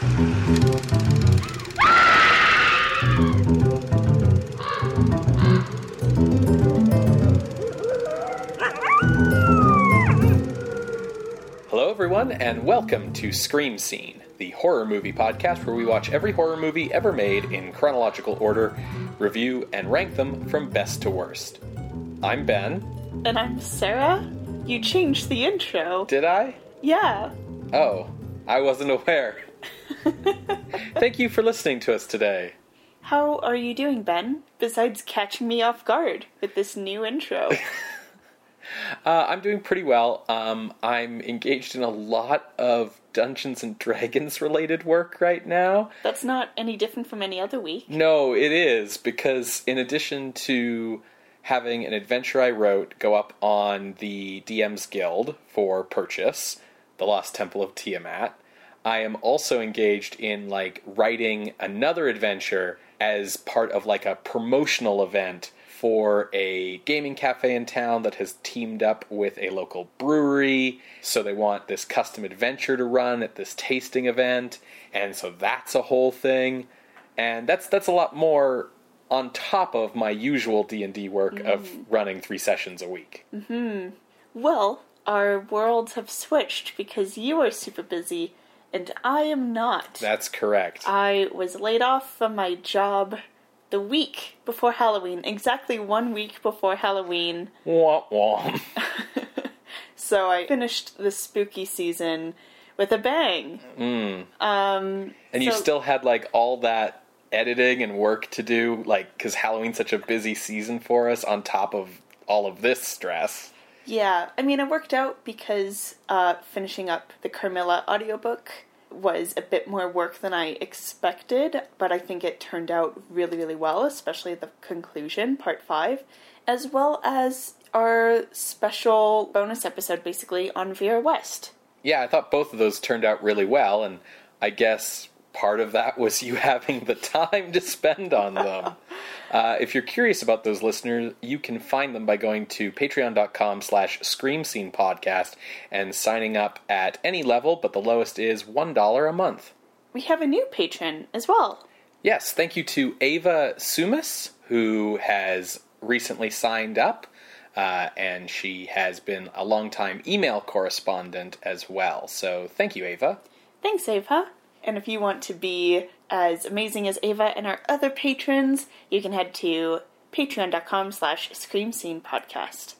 Hello, everyone, and welcome to Scream Scene, the horror movie podcast where we watch every horror movie ever made in chronological order, review, and rank them from best to worst. I'm Ben. And I'm Sarah. You changed the intro. Did I? Yeah. Oh, I wasn't aware. Thank you for listening to us today. How are you doing, Ben? Besides catching me off guard with this new intro. Uh, I'm doing pretty well. Um, I'm engaged in a lot of Dungeons and Dragons related work right now. That's not any different from any other week. No, it is because in addition to having an adventure I wrote go up on the DM's Guild for purchase, The Lost Temple of Tiamat, I am also engaged in like writing another adventure as part of like a promotional event for a gaming cafe in town that has teamed up with a local brewery. So they want this custom adventure to run at this tasting event, and so that's a whole thing. And that's that's a lot more on top of my usual D&D work of running 3 sessions a week. Mhm. Well, our worlds have switched because you are super busy and I am not. That's correct. I was laid off from my job the week before Halloween, exactly one week before Halloween. Wah, wah. So I finished the spooky season with a bang. Um, And you still had like all that editing and work to do, like because Halloween's such a busy season for us. On top of all of this stress, Yeah, I mean, it worked out because uh, finishing up the Carmilla audiobook was a bit more work than I expected, but I think it turned out really, really well, especially the conclusion, part five, as well as our special bonus episode, basically, on Vera West. yeah, I thought both of those turned out really well, and I guess part of that was you having the time to spend on them. Uh, if you're curious about those listeners, you can find them by going to patreon.com slash scream scene podcast and signing up at any level, but the lowest is $1 a month. We have a new patron as well. Yes, thank you to Ava Sumas, who has recently signed up, uh, and she has been a longtime email correspondent as well. So thank you, Ava. Thanks, Ava. And if you want to be as amazing as Ava and our other patrons, you can head to patreon.com slash scream scene podcast.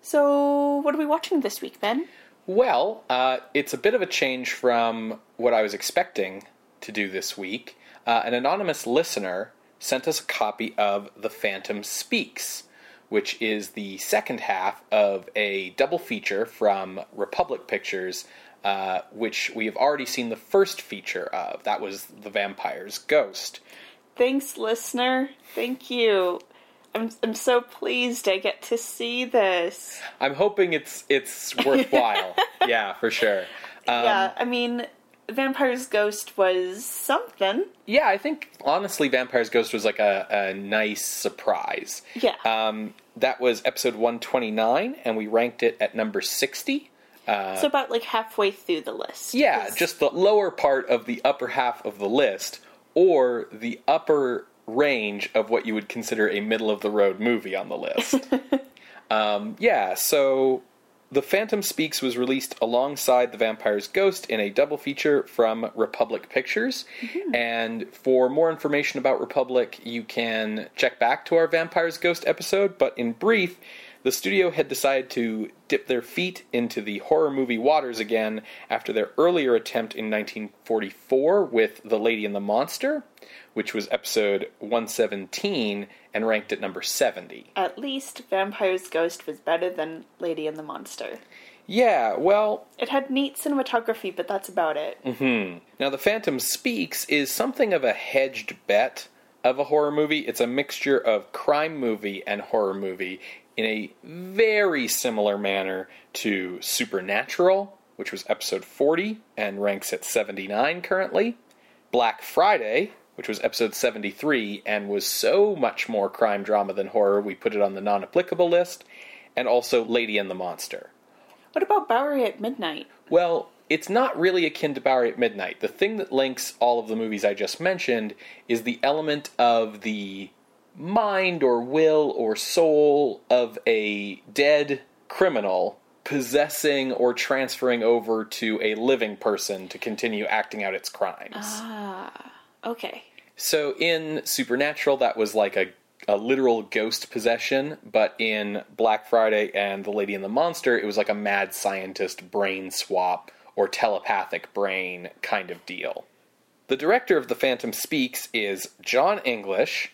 So, what are we watching this week, Ben? Well, uh, it's a bit of a change from what I was expecting to do this week. Uh, an anonymous listener sent us a copy of The Phantom Speaks, which is the second half of a double feature from Republic Pictures, uh, which we have already seen the first feature of. That was The Vampire's Ghost. Thanks, listener. Thank you. I'm, I'm so pleased I get to see this. I'm hoping it's it's worthwhile. yeah, for sure. Um, yeah, I mean, Vampire's Ghost was something. Yeah, I think honestly, Vampire's Ghost was like a, a nice surprise. Yeah. Um, that was episode 129, and we ranked it at number 60. So, about like halfway through the list. Yeah, just the lower part of the upper half of the list, or the upper range of what you would consider a middle of the road movie on the list. um, yeah, so The Phantom Speaks was released alongside The Vampire's Ghost in a double feature from Republic Pictures. And for more information about Republic, you can check back to our Vampire's Ghost episode. But in brief, the studio had decided to dip their feet into the horror movie waters again after their earlier attempt in 1944 with The Lady and the Monster, which was episode 117 and ranked at number 70. At least Vampire's Ghost was better than Lady and the Monster. Yeah, well, It had neat cinematography, but that's about it. Mm-hmm. Now, The Phantom Speaks is something of a hedged bet of a horror movie. It's a mixture of crime movie and horror movie in a very similar manner to Supernatural, which was episode 40 and ranks at 79 currently. Black Friday, which was episode 73 and was so much more crime drama than horror, we put it on the non applicable list. And also Lady and the Monster. What about Bowery at Midnight? Well, it's not really akin to Bowery at Midnight. The thing that links all of the movies I just mentioned is the element of the mind or will or soul of a dead criminal possessing or transferring over to a living person to continue acting out its crimes. Ah, okay. So in Supernatural, that was like a, a literal ghost possession, but in Black Friday and The Lady and the Monster, it was like a mad scientist brain swap or telepathic brain kind of deal. The director of The Phantom Speaks is John English,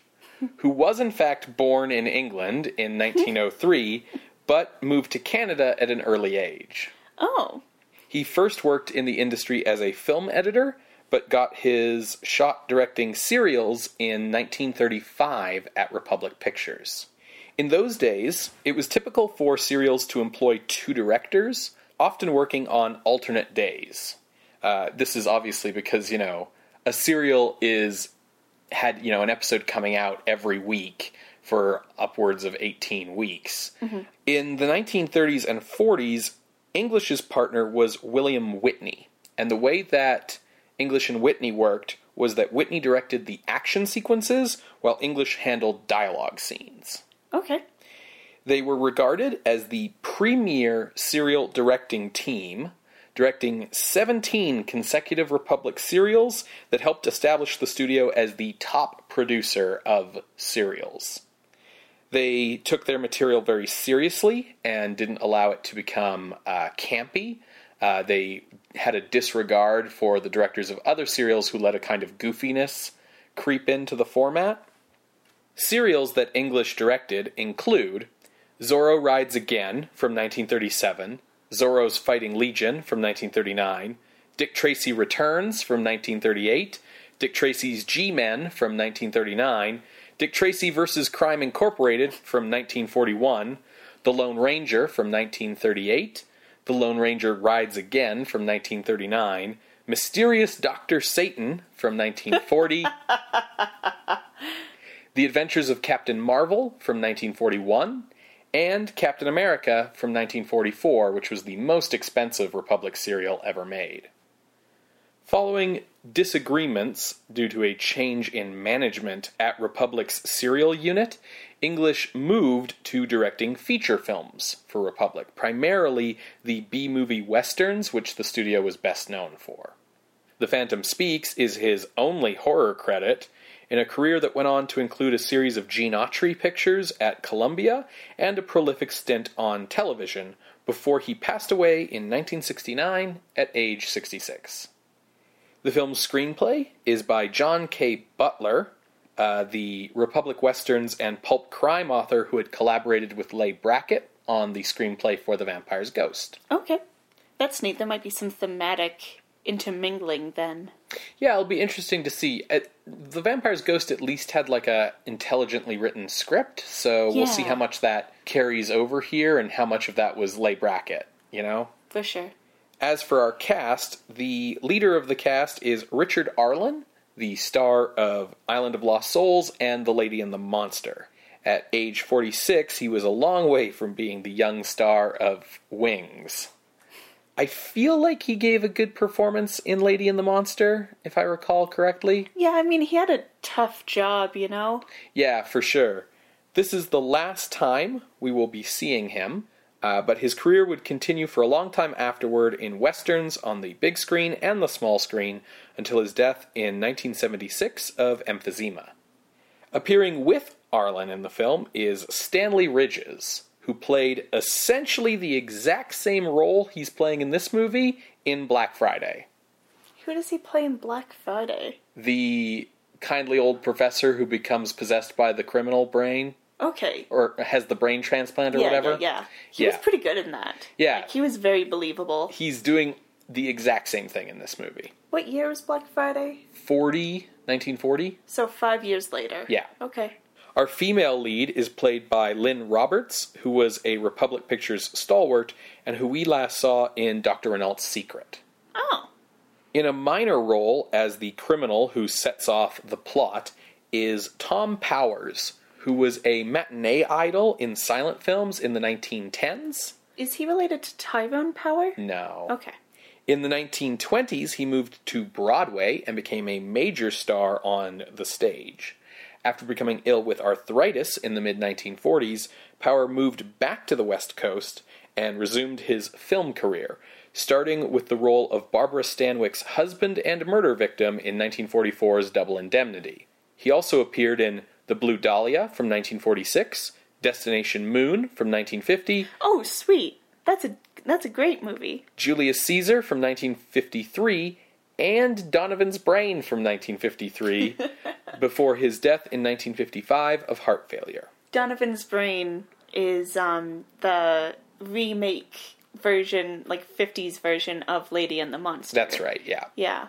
who was in fact born in England in 1903, but moved to Canada at an early age. Oh, He first worked in the industry as a film editor, but got his shot directing serials in 1935 at Republic Pictures. In those days, it was typical for serials to employ two directors, often working on alternate days. Uh, this is obviously because, you know, a serial is had, you know, an episode coming out every week for upwards of 18 weeks. Mm-hmm. In the 1930s and 40s, English's partner was William Witney. And the way that English and Witney worked was that Witney directed the action sequences while English handled dialogue scenes. okay. They were regarded as the premier serial directing team, directing 17 consecutive Republic serials that helped establish the studio as the top producer of serials. They took their material very seriously and didn't allow it to become uh, campy. Uh, they had a disregard for the directors of other serials who let a kind of goofiness creep into the format. Serials that English directed include Zorro Rides Again from 1937, Zorro's Fighting Legion from 1939, Dick Tracy Returns from 1938, Dick Tracy's G-Men from 1939, Dick Tracy vs. Crime Incorporated from 1941, The Lone Ranger from 1938, The Lone Ranger Rides Again from 1939, Mysterious Dr. Satan from 1940, The Adventures of Captain Marvel from 1941, and Captain America from 1944, which was the most expensive Republic serial ever made. Following disagreements due to a change in management at Republic's serial unit, English moved to directing feature films for Republic, primarily the B movie westerns, which the studio was best known for. The Phantom Speaks is his only horror credit in a career that went on to include a series of Gene Autry pictures at Columbia and a prolific stint on television before he passed away in 1969 at age 66. The film's screenplay is by John K. Butler, uh, the Republic Westerns and pulp crime author who had collaborated with Leigh Brackett on the screenplay for The Vampire's Ghost. Okay. That's neat. There might be some thematic intermingling then. Yeah, it'll be interesting to see. Uh, the Vampire's Ghost at least had like a intelligently written script, so we'll see how much that carries over here and how much of that was Leigh Brackett, You know. For sure. As for our cast, the leader of the cast is Richard Arlen, the star of Island of Lost Souls and The Lady and the Monster. At age 46, he was a long way from being the young star of Wings. I feel like he gave a good performance in Lady and the Monster, if I recall correctly. Yeah, I mean, he had a tough job, you know? Yeah, for sure. This is the last time we will be seeing him, uh, but his career would continue for a long time afterward in westerns on the big screen and the small screen until his death in 1976 of emphysema. Appearing with Arlen in the film is Stanley Ridges, who played essentially the exact same role he's playing in this movie in Black Friday. Who does he play in Black Friday? The kindly old professor who becomes possessed by the criminal brain. Okay. or has the brain transplant or yeah, whatever. yeah, yeah. He was pretty good in that. Yeah. Like, he was very believable. He's doing the exact same thing in this movie. What year was Black Friday? 40, 1940. So five years later. Yeah. Okay. Our female lead is played by Lynn Roberts, who was a Republic Pictures stalwart and who we last saw in Dr. Renault's Secret. Oh. In a minor role as the criminal who sets off the plot is Tom Powers, who was a matinee idol in silent films in the 1910s. Is he related to Tyrone Power? No. Okay. In the 1920s, he moved to Broadway and became a major star on the stage. After becoming ill with arthritis in the mid 1940s, Power moved back to the West Coast and resumed his film career, starting with the role of Barbara Stanwyck's husband and murder victim in 1944's Double Indemnity. He also appeared in The Blue Dahlia from 1946, Destination Moon from 1950, Oh, sweet. That's a that's a great movie. Julius Caesar from 1953, and Donovan's Brain from 1953, before his death in 1955 of heart failure. Donovan's Brain is um, the remake version, like 50s version of Lady and the Monster. That's right, yeah. Yeah.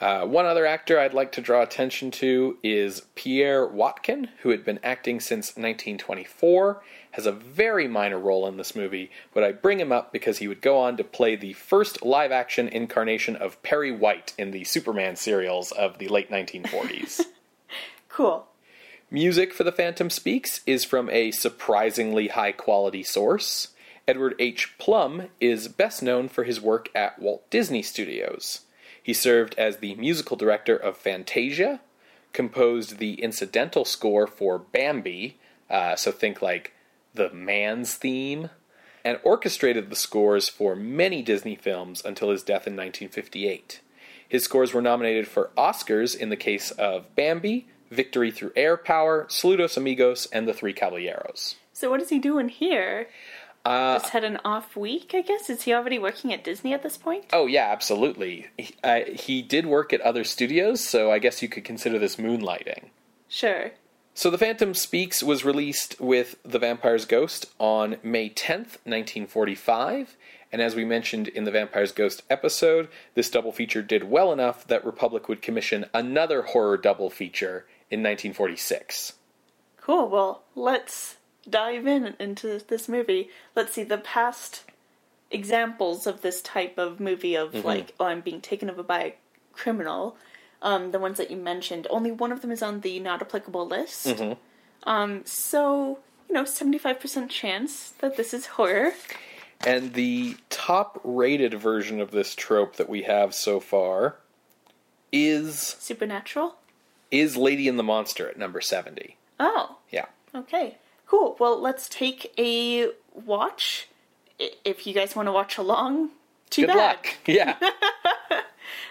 Uh, one other actor I'd like to draw attention to is Pierre Watkin, who had been acting since 1924, has a very minor role in this movie, but I bring him up because he would go on to play the first live action incarnation of Perry White in the Superman serials of the late 1940s. Cool. Music for The Phantom Speaks is from a surprisingly high quality source. Edward H. Plumb is best known for his work at Walt Disney Studios. He served as the musical director of Fantasia, composed the incidental score for Bambi, uh, so think like the man's theme, and orchestrated the scores for many Disney films until his death in 1958. His scores were nominated for Oscars in the case of Bambi, Victory Through Air Power, Saludos Amigos, and The Three Caballeros. So what is he doing here? Uh, Just had an off week, I guess. Is he already working at Disney at this point? oh, yeah, absolutely. He, uh, he did work at other studios, so I guess you could consider this moonlighting. Sure. So The Phantom Speaks was released with The Vampire's Ghost on May 10th, 1945. And as we mentioned in the Vampire's Ghost episode, this double feature did well enough that Republic would commission another horror double feature in 1946. Cool. Well, let's dive in into this movie. Let's see the past examples of this type of movie of like, oh, I'm being taken over by a criminal. Um, the ones that you mentioned, only one of them is on the not applicable list. Um, so you know, seventy five percent chance that this is horror. And the top rated version of this trope that we have so far is Supernatural. is Lady and the Monster at number 70. Oh, Yeah. okay, cool. Well, let's take a watch. If you guys want to watch along, too Good bad. luck. Yeah.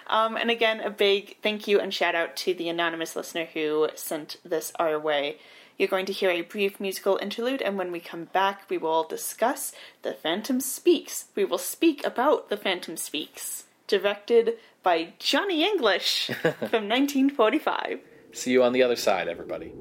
Um, and again, a big thank you and shout out to the anonymous listener who sent this our way. You're going to hear a brief musical interlude, and when we come back, we will discuss The Phantom Speaks. We will speak about The Phantom Speaks, directed by Johnny English from 1945. See you on the other side, everybody.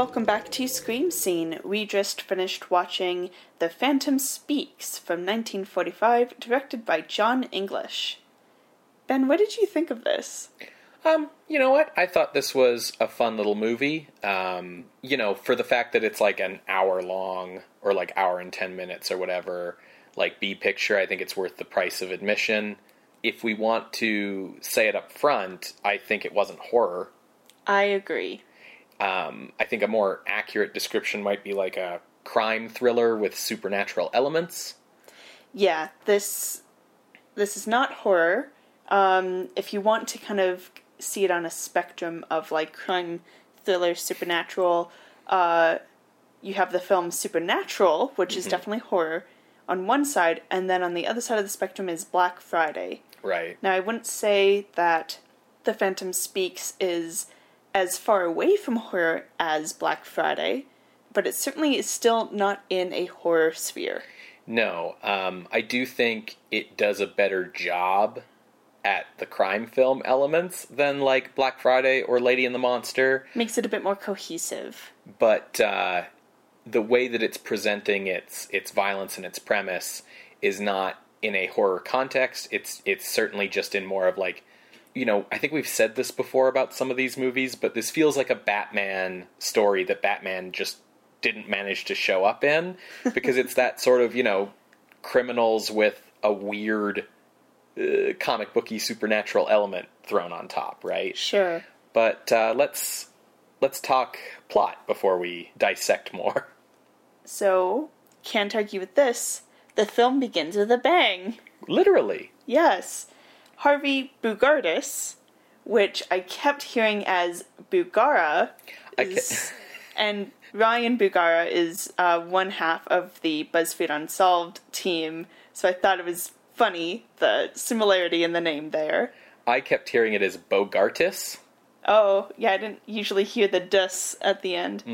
Welcome back to Scream Scene. We just finished watching The Phantom Speaks from 1945, directed by John English. Ben, what did you think of this? Um, you know what? I thought this was a fun little movie. Um, you know, for the fact that it's like an hour long or like hour and 10 minutes or whatever, like B picture, I think it's worth the price of admission. If we want to say it up front, I think it wasn't horror. I agree. Um, I think a more accurate description might be like a crime thriller with supernatural elements. Yeah, this this is not horror. Um, if you want to kind of see it on a spectrum of like crime, thriller, supernatural, uh, you have the film Supernatural, which is definitely horror on one side, and then on the other side of the spectrum is Black Friday. Right. Now, I wouldn't say that The Phantom Speaks is as far away from horror as Black Friday, but it certainly is still not in a horror sphere. No, um, I do think it does a better job at the crime film elements than like Black Friday or Lady and the Monster, Makes it a bit more cohesive. but uh, the way that it's presenting its its violence and its premise is not in a horror context. It's it's certainly just in more of like you know, I think we've said this before about some of these movies, but this feels like a Batman story that Batman just didn't manage to show up in because it's that sort of, you know, criminals with a weird uh, comic booky supernatural element thrown on top, right? Sure. But uh, let's let's talk plot before we dissect more. So, can't argue with this. The film begins with a bang. Literally. Yes. Harvey Bugardis, which I kept hearing as Bugara, is, and Ryan Bergara is uh, one half of the BuzzFeed Unsolved team, so I thought it was funny, the similarity in the name there. I kept hearing it as Bogartis. Oh, yeah, I didn't usually hear the dus at the end.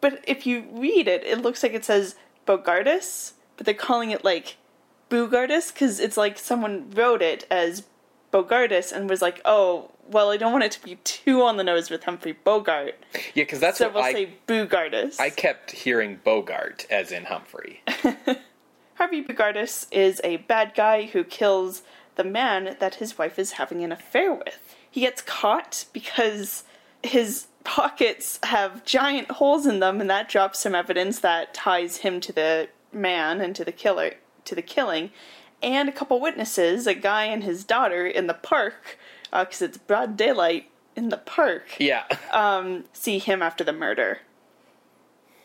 But if you read it, it looks like it says Bogardus, but they're calling it like Bugardus because it's like someone wrote it as Bogardus and was like, oh, well, I don't want it to be too on the nose with Humphrey Bogart, Yeah, because that's so what we'll I say Bugardus. I kept hearing Bogart as in Humphrey. Harvey Bugardus is a bad guy who kills the man that his wife is having an affair with. He gets caught because his pockets have giant holes in them, and that drops some evidence that ties him to the man and to the killer to the killing. And a couple witnesses, a guy and his daughter in the park, because it's broad daylight in the park, Yeah. Um, see him after the murder.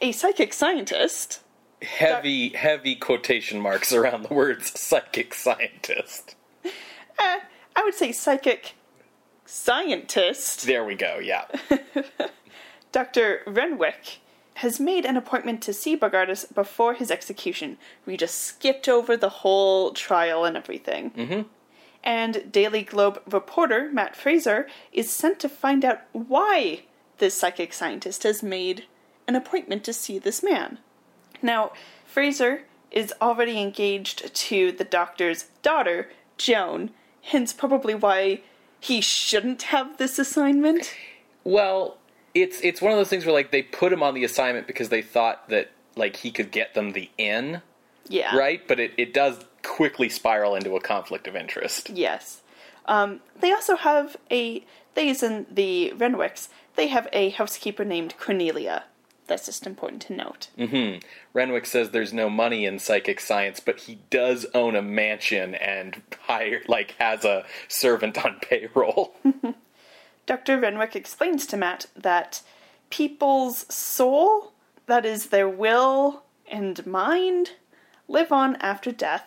A psychic scientist heavy, heavy quotation marks around the words psychic scientist. Eh, I would say psychic scientist, There we go, yeah. Dr. Renwick, has made an appointment to see Bogardus before his execution. We just skipped over the whole trial and everything. Mm-hmm. And Daily Globe reporter Matt Fraser is sent to find out why this psychic scientist has made an appointment to see this man. Now, Fraser is already engaged to the doctor's daughter, Joan, hence probably why he shouldn't have this assignment. Well, it's it's one of those things where like they put him on the assignment because they thought that like he could get them the in, Yeah. right? But it, it does quickly spiral into a conflict of interest. Yes. Um, they also have a. They, as in the Renwicks, they have a housekeeper named Cornelia. That's just important to note. Renwick says there's no money in psychic science, but he does own a mansion and hire like has a servant on payroll. Dr. Renwick explains to Matt that people's soul, that is their will and mind, live on after death,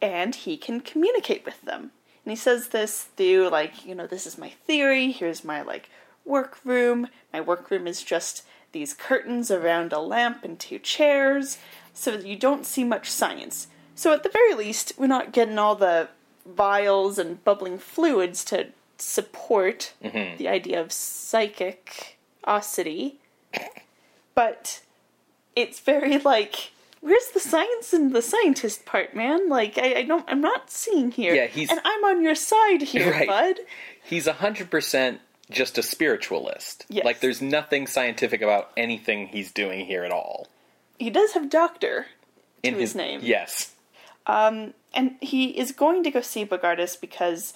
and he can communicate with them. And he says this through, like, you know, this is my theory, here's my, like, workroom. My workroom is just these curtains around a lamp and two chairs, so you don't see much science. So at the very least, we're not getting all the vials and bubbling fluids to support the idea of psychicosity. But it's very like where's the science and the scientist part, man? Like I, I don't I'm not seeing here. Yeah, he's- and I'm on your side here, Right. bud. He's hundred percent just a spiritualist. Yes. Like there's nothing scientific about anything he's doing here at all. He does have doctor In to his name. Yes. Um, and he is going to go see Bogardus because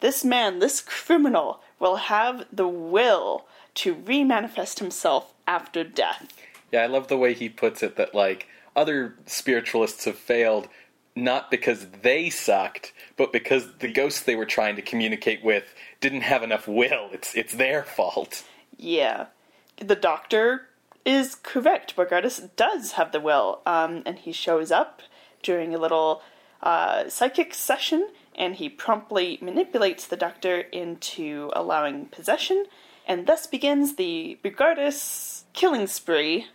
this man, this criminal, will have the will to remanifest himself after death. Yeah, I love the way he puts it that like other spiritualists have failed not because they sucked, but because the ghosts they were trying to communicate with didn't have enough will. It's it's their fault. Yeah. The doctor is correct. Bogardus does have the will, um, and he shows up during a little uh, psychic session, and he promptly manipulates the doctor into allowing possession, and thus begins the Bogardus killing spree.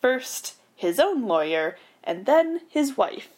First, his own lawyer, and then his wife.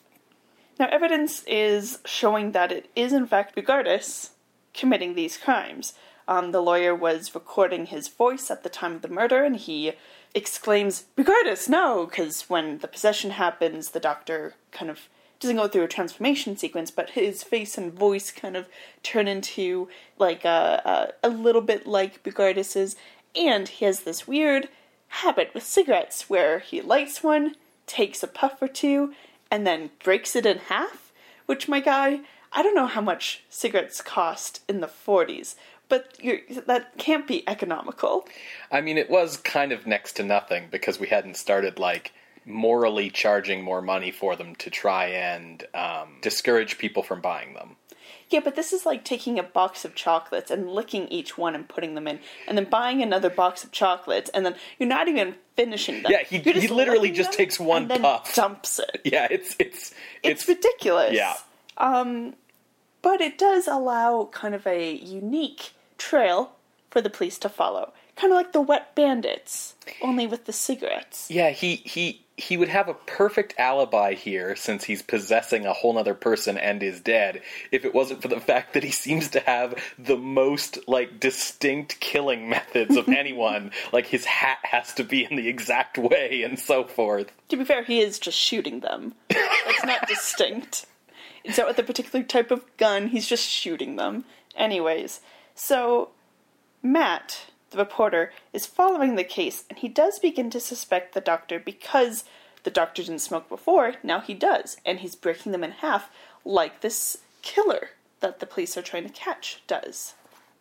Now, evidence is showing that it is in fact Bogardus committing these crimes. Um, the lawyer was recording his voice at the time of the murder, and he exclaims, Bogardus, no! Because when the possession happens, the doctor kind of doesn't go through a transformation sequence, but his face and voice kind of turn into like a, a, a little bit like Bogardus's, and he has this weird habit with cigarettes where he lights one, takes a puff or two, and then breaks it in half. Which, my guy, I don't know how much cigarettes cost in the 40s, but that can't be economical. I mean, it was kind of next to nothing because we hadn't started like morally charging more money for them to try and um, discourage people from buying them. Yeah, but this is like taking a box of chocolates and licking each one and putting them in, and then buying another box of chocolates, and then you're not even finishing them. Yeah, he, You're he literally just takes one and puff. dumps it. Yeah, it's it's It's, ridiculous. Yeah. But it does allow kind of a unique trail for the police to follow. Kind of like the wet bandits, only with the cigarettes. Yeah, he he he would have a perfect alibi here since he's possessing a whole nother person and is dead if it wasn't for the fact that he seems to have the most like distinct killing methods of anyone like his hat has to be in the exact way and so forth To be fair, he is just shooting them. That's not distinct. It's not with a particular type of gun, he's just shooting them. Anyways, so Matt, the reporter, is following the case and he does begin to suspect the doctor because the doctor didn't smoke before, now he does, and he's breaking them in half like this killer that the police are trying to catch does.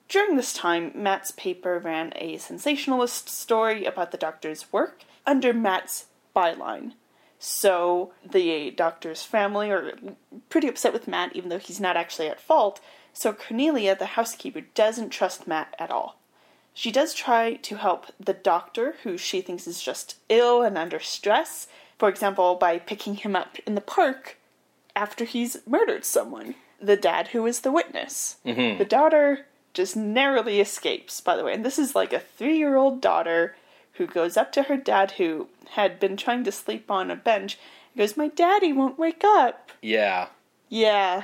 During this time, Matt's paper ran a sensationalist story about the doctor's work under Matt's byline. So the doctor's family are pretty upset with Matt, even though he's not actually at fault. So Cornelia, the housekeeper, doesn't trust Matt at all. She does try to help the doctor, who she thinks is just ill and under stress, for example, by picking him up in the park after he's murdered someone. The dad, who is the witness. Mm-hmm. The daughter just narrowly escapes, by the way. And this is like a three year old daughter who goes up to her dad, who had been trying to sleep on a bench, and goes, My daddy won't wake up. yeah Yeah.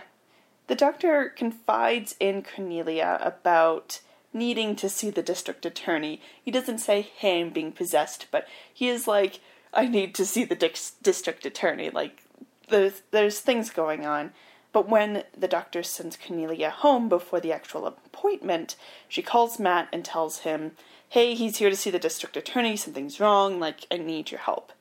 The doctor confides in Cornelia about needing to see the district attorney. He doesn't say, hey, I'm being possessed, but he is like, I need to see the dix- district attorney. Like, there's, there's things going on. But when the doctor sends Cornelia home before the actual appointment, she calls Matt and tells him, hey, he's here to see the district attorney, something's wrong, like, I need your help.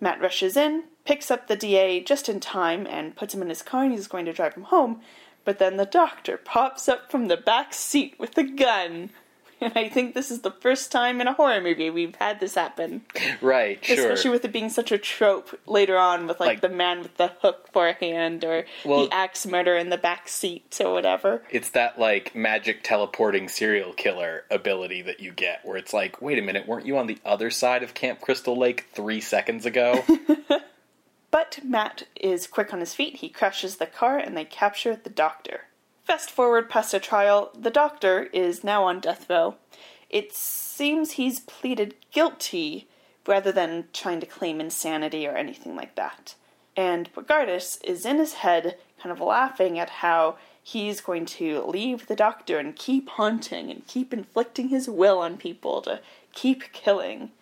Matt rushes in, picks up the DA just in time, and puts him in his car, and he's going to drive him home. But then the doctor pops up from the back seat with a gun. And I think this is the first time in a horror movie we've had this happen. right sure Especially with it being such a trope later on with like, Like- the man with the hook for a hand or Well- the axe murder in the back seat or whatever. it's that like magic teleporting serial killer ability that you get where it's like wait a minute weren't you on the other side of camp crystal lake three seconds ago But Matt is quick on his feet. He crashes the car and they capture the doctor. Fast forward past a trial, the doctor is now on death row. It seems he's pleaded guilty rather than trying to claim insanity or anything like that. And Bogardus is in his head, kind of laughing at how he's going to leave the doctor and keep hunting and keep inflicting his will on people to keep killing.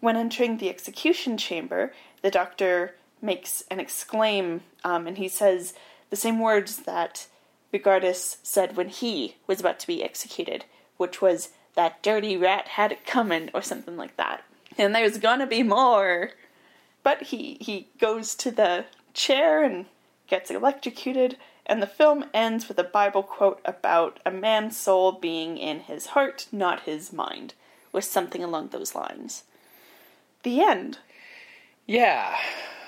When entering the execution chamber, the doctor makes an exclaim, um, and he says the same words that Bigardus said when he was about to be executed, which was, that dirty rat had it coming, or something like that. And there's gonna be more. But he, he goes to the chair and gets electrocuted, and the film ends with a Bible quote about a man's soul being in his heart, not his mind, or something along those lines. The end. Yeah.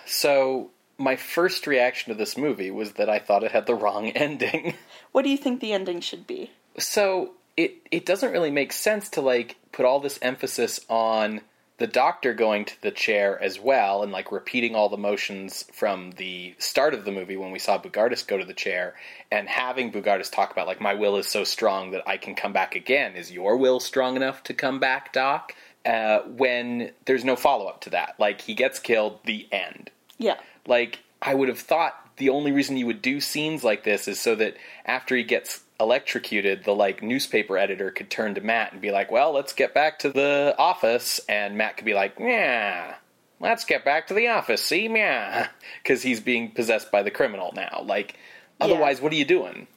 So my first reaction to this movie was that I thought it had the wrong ending. What do you think the ending should be? so it it doesn't really make sense to like put all this emphasis on the doctor going to the chair as well and like repeating all the motions from the start of the movie when we saw Bugardus go to the chair and having Bugardus talk about like my will is so strong that I can come back again. Is your will strong enough to come back, Doc? Uh, when there's no follow up to that, like he gets killed, the end. Yeah. Like, I would have thought the only reason you would do scenes like this is so that after he gets electrocuted, the like newspaper editor could turn to Matt and be like, "Well, let's get back to the office," and Matt could be like, "Yeah." Let's get back to the office, see, yeah, because he's being possessed by the criminal now. Like, otherwise, what are you doing?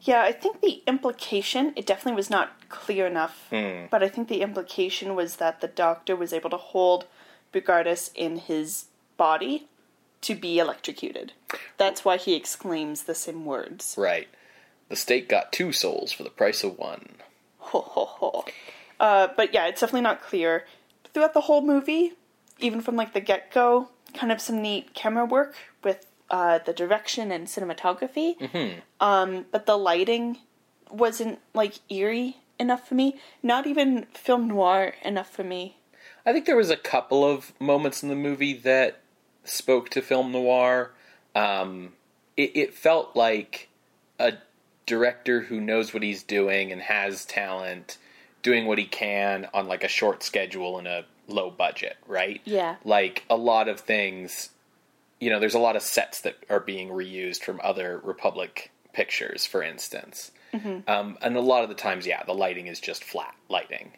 Yeah, I think the implication, it definitely was not clear enough, hmm. but I think the implication was that the doctor was able to hold Bugardus in his body to be electrocuted. That's why he exclaims the same words. Right. The state got two souls for the price of one. Ho ho ho. Uh, but yeah, it's definitely not clear throughout the whole movie, even from like the get go. Kind of some neat camera work with uh, the direction and cinematography. Mm-hmm. Um, but the lighting wasn't like eerie enough for me. Not even film noir enough for me. I think there was a couple of moments in the movie that spoke to film noir. Um, it, it felt like a director who knows what he's doing and has talent doing what he can on like a short schedule and a low budget, right? Yeah. Like a lot of things, you know, there's a lot of sets that are being reused from other Republic pictures, for instance. Um, and a lot of the times, yeah, the lighting is just flat lighting.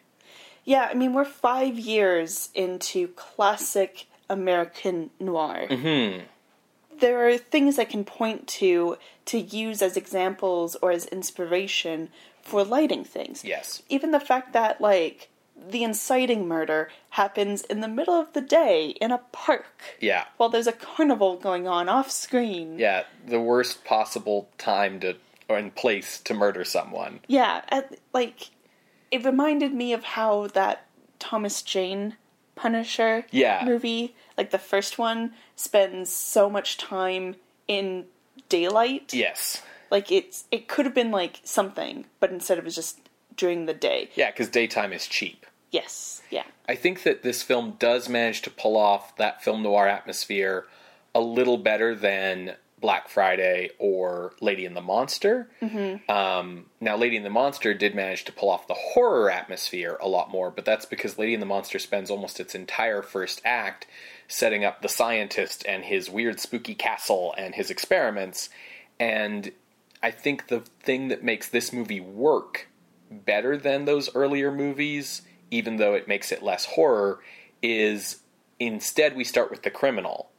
Yeah, I mean, we're five years into classic American noir. Mm-hmm. There are things I can point to to use as examples or as inspiration for lighting things. Yes. Even the fact that, like, the inciting murder happens in the middle of the day in a park Yeah. while there's a carnival going on off screen. Yeah. The worst possible time to or in place to murder someone. Yeah, at, like it reminded me of how that Thomas Jane Punisher Yeah. movie, like the first one, spends so much time in daylight. Yes. Like it's it could have been like something, but instead it was just during the day. Yeah, because daytime is cheap. Yes, yeah. I think that this film does manage to pull off that film noir atmosphere a little better than Black Friday or Lady and the Monster. Mm-hmm. Um, now, Lady and the Monster did manage to pull off the horror atmosphere a lot more, but that's because Lady and the Monster spends almost its entire first act setting up the scientist and his weird spooky castle and his experiments. And I think the thing that makes this movie work better than those earlier movies, even though it makes it less horror, is instead we start with the criminal.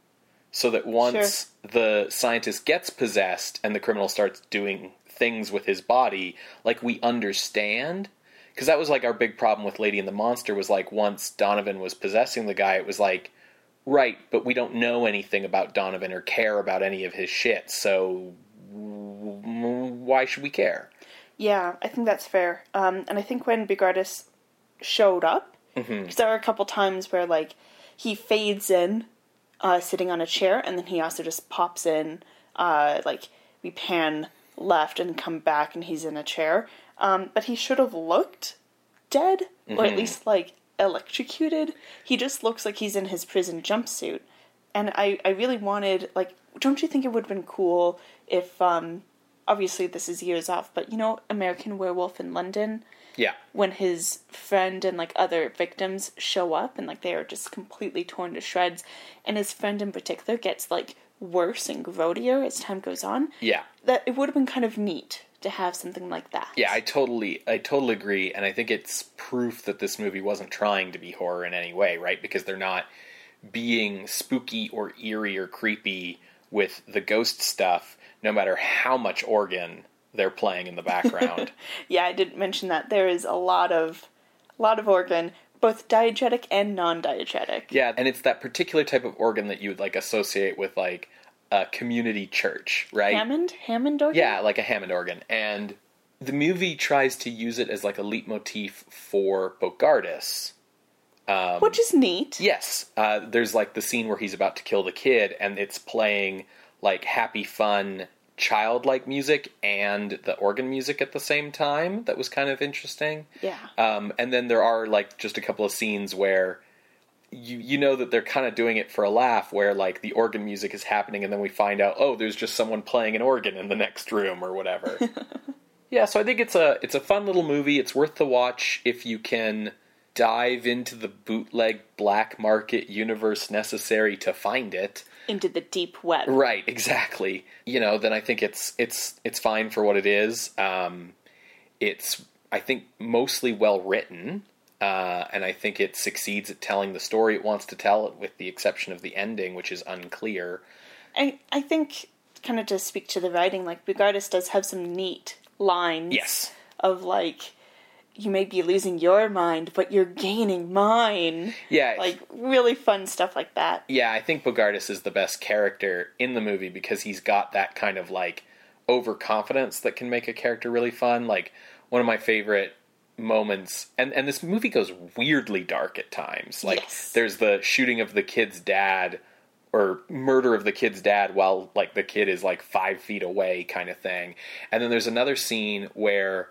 So that once the scientist gets possessed and the criminal starts doing things with his body, like we understand. Because that was like our big problem with Lady and the Monster was like once Donovan was possessing the guy, it was like, right, but we don't know anything about Donovan or care about any of his shit, so why should we care? Yeah, I think that's fair. Um, and I think when Bogardus showed up, because there were a couple times where like he fades in, uh, sitting on a chair, and then he also just pops in. Uh, like we pan left and come back, and he's in a chair. Um, but he should have looked dead, or at least like electrocuted. He just looks like he's in his prison jumpsuit, and I I really wanted like, don't you think it would have been cool if um, obviously this is years off, but you know, American Werewolf in London, Yeah. when his friend and like other victims show up and like they are just completely torn to shreds, and his friend in particular gets like worse and grodier as time goes on. Yeah. That it would have been kind of neat to have something like that. Yeah, I totally I totally agree and I think it's proof that this movie wasn't trying to be horror in any way, right? Because they're not being spooky or eerie or creepy with the ghost stuff no matter how much organ they're playing in the background. yeah, I didn't mention that there is a lot of, a lot of organ, both diegetic and non-diegetic. yeah, and it's that particular type of organ that you would like associate with like a community church, right? Hammond, Hammond organ. Yeah, like a Hammond organ. And the movie tries to use it as like a leitmotif for Bogardus. which is neat. Yes, uh, there's like the scene where he's about to kill the kid, and it's playing like happy, fun, childlike music and the organ music at the same time. That was kind of interesting. Yeah. Um, and then there are like just a couple of scenes where you you know that they're kind of doing it for a laugh, where like the organ music is happening, and then we find out oh, there's just someone playing an organ in the next room or whatever. yeah, so I think it's a it's a fun little movie. It's worth the watch if you can dive into the bootleg black market universe necessary to find it. Into the deep web. Right, exactly. You know, then I think it's it's it's fine for what it is. Um, it's I think mostly well written, uh, and I think it succeeds at telling the story it wants to tell, with the exception of the ending, which is unclear. I I think kind of to speak to the writing, like Bugardis does have some neat lines. Yes. Of like, you may be losing your mind, but you're gaining mine. Yeah, Like really fun stuff like that. yeah, I think Bogardus is the best character in the movie because he's got that kind of like overconfidence that can make a character really fun. Like one of my favorite moments and and this movie goes weirdly dark at times. Like Yes. there's the shooting of the kid's dad or murder of the kid's dad while like the kid is like 5 feet away kind of thing. And then there's another scene where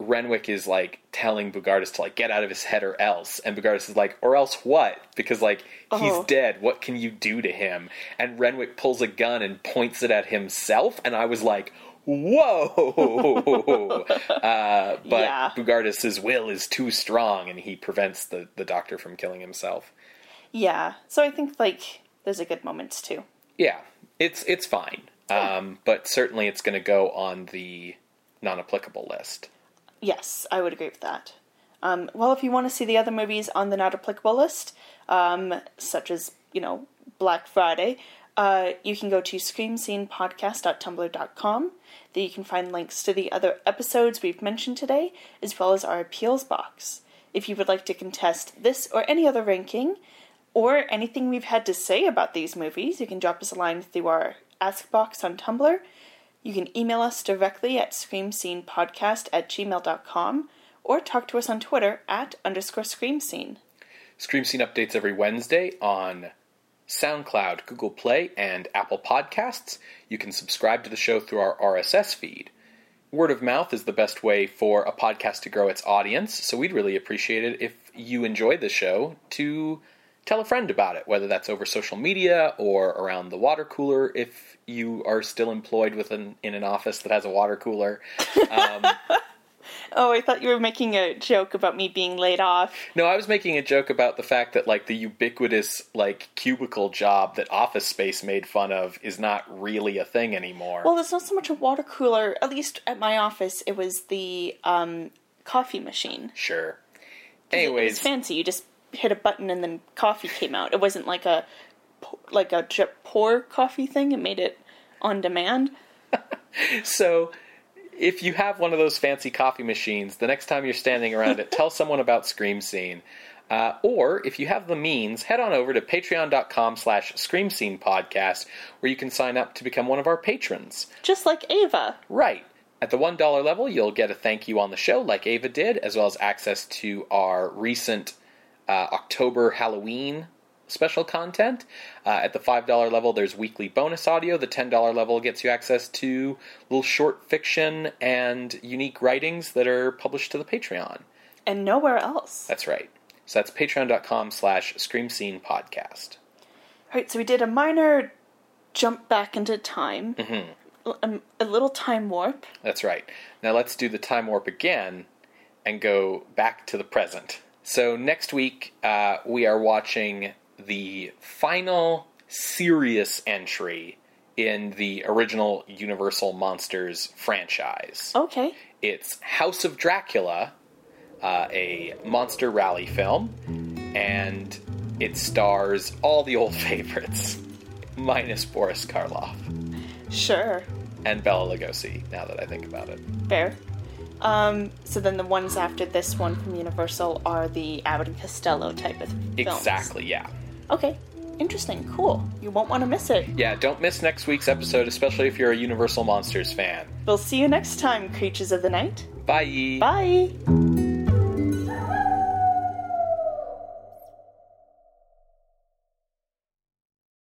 Renwick is like telling Bogardus to like get out of his head or else, and Bogardus is like, or else what? Because like he's Oh. dead. What can you do to him? And Renwick pulls a gun and points it at himself, and I was like, whoa! uh, but Yeah. Bogardus's will is too strong, and he prevents the the doctor from killing himself. Yeah. So I think like there's a good moments too. Yeah, it's it's fine, um, but certainly it's going to go on the non-applicable list. Yes, I would agree with that. Um, well, if you want to see the other movies on the not applicable list, um, such as, you know, Black Friday, uh, you can go to screamscenepodcast.tumblr.com. There you can find links to the other episodes we've mentioned today, as well as our appeals box. If you would like to contest this or any other ranking, or anything we've had to say about these movies, you can drop us a line through our Ask box on Tumblr. You can email us directly at screamscenepodcast at gmail.com or talk to us on Twitter at underscore screamscene. Scream Scene updates every Wednesday on SoundCloud, Google Play, and Apple Podcasts. You can subscribe to the show through our RSS feed. Word of mouth is the best way for a podcast to grow its audience, so we'd really appreciate it if you enjoyed the show to tell a friend about it, whether that's over social media or around the water cooler if you are still employed within in an office that has a water cooler. Oh, I thought you were making a joke about me being laid off. No, I was making a joke about the fact that like the ubiquitous like cubicle job that Office Space made fun of is not really a thing anymore. Well, it's not so much a water cooler, at least at my office, it was the um, coffee machine. sure. It was Anyways, fancy. You just hit a button and then coffee came out. It wasn't like a like a drip pour coffee thing. It made it on demand. so if you have one of those fancy coffee machines, the next time you're standing around it, tell someone about Scream Scene. Uh, or if you have the means, head on over to patreon.com slash scream scene podcast where you can sign up to become one of our patrons. Just like Ava. Right. At the $1 level, you'll get a thank you on the show, like Ava did, as well as access to our recent uh, October Halloween special content. Uh, at the $5 level, there's weekly bonus audio. The $10 level gets you access to little short fiction and unique writings that are published to the Patreon. And nowhere else. That's right. So that's patreon.com slash scream scene podcast. Right, so we did a minor jump back into time, Mm-hmm. a, a little time warp. That's right. Now let's do the time warp again and go back to the present. So next week uh, we are watching the final serious entry in the original Universal Monsters franchise. Okay. It's House of Dracula, uh, a monster rally film, and it stars all the old favorites, minus Boris Karloff Sure. and Bela Lugosi. Now that I think about it. Fair. Um, so then the ones after this one from Universal are the Abbott and Costello type of films. Exactly, yeah. Okay. Interesting. Cool. You won't want to miss it. Yeah, don't miss next week's episode, especially if you're a Universal Monsters fan. We'll see you next time, creatures of the night. Bye. Bye.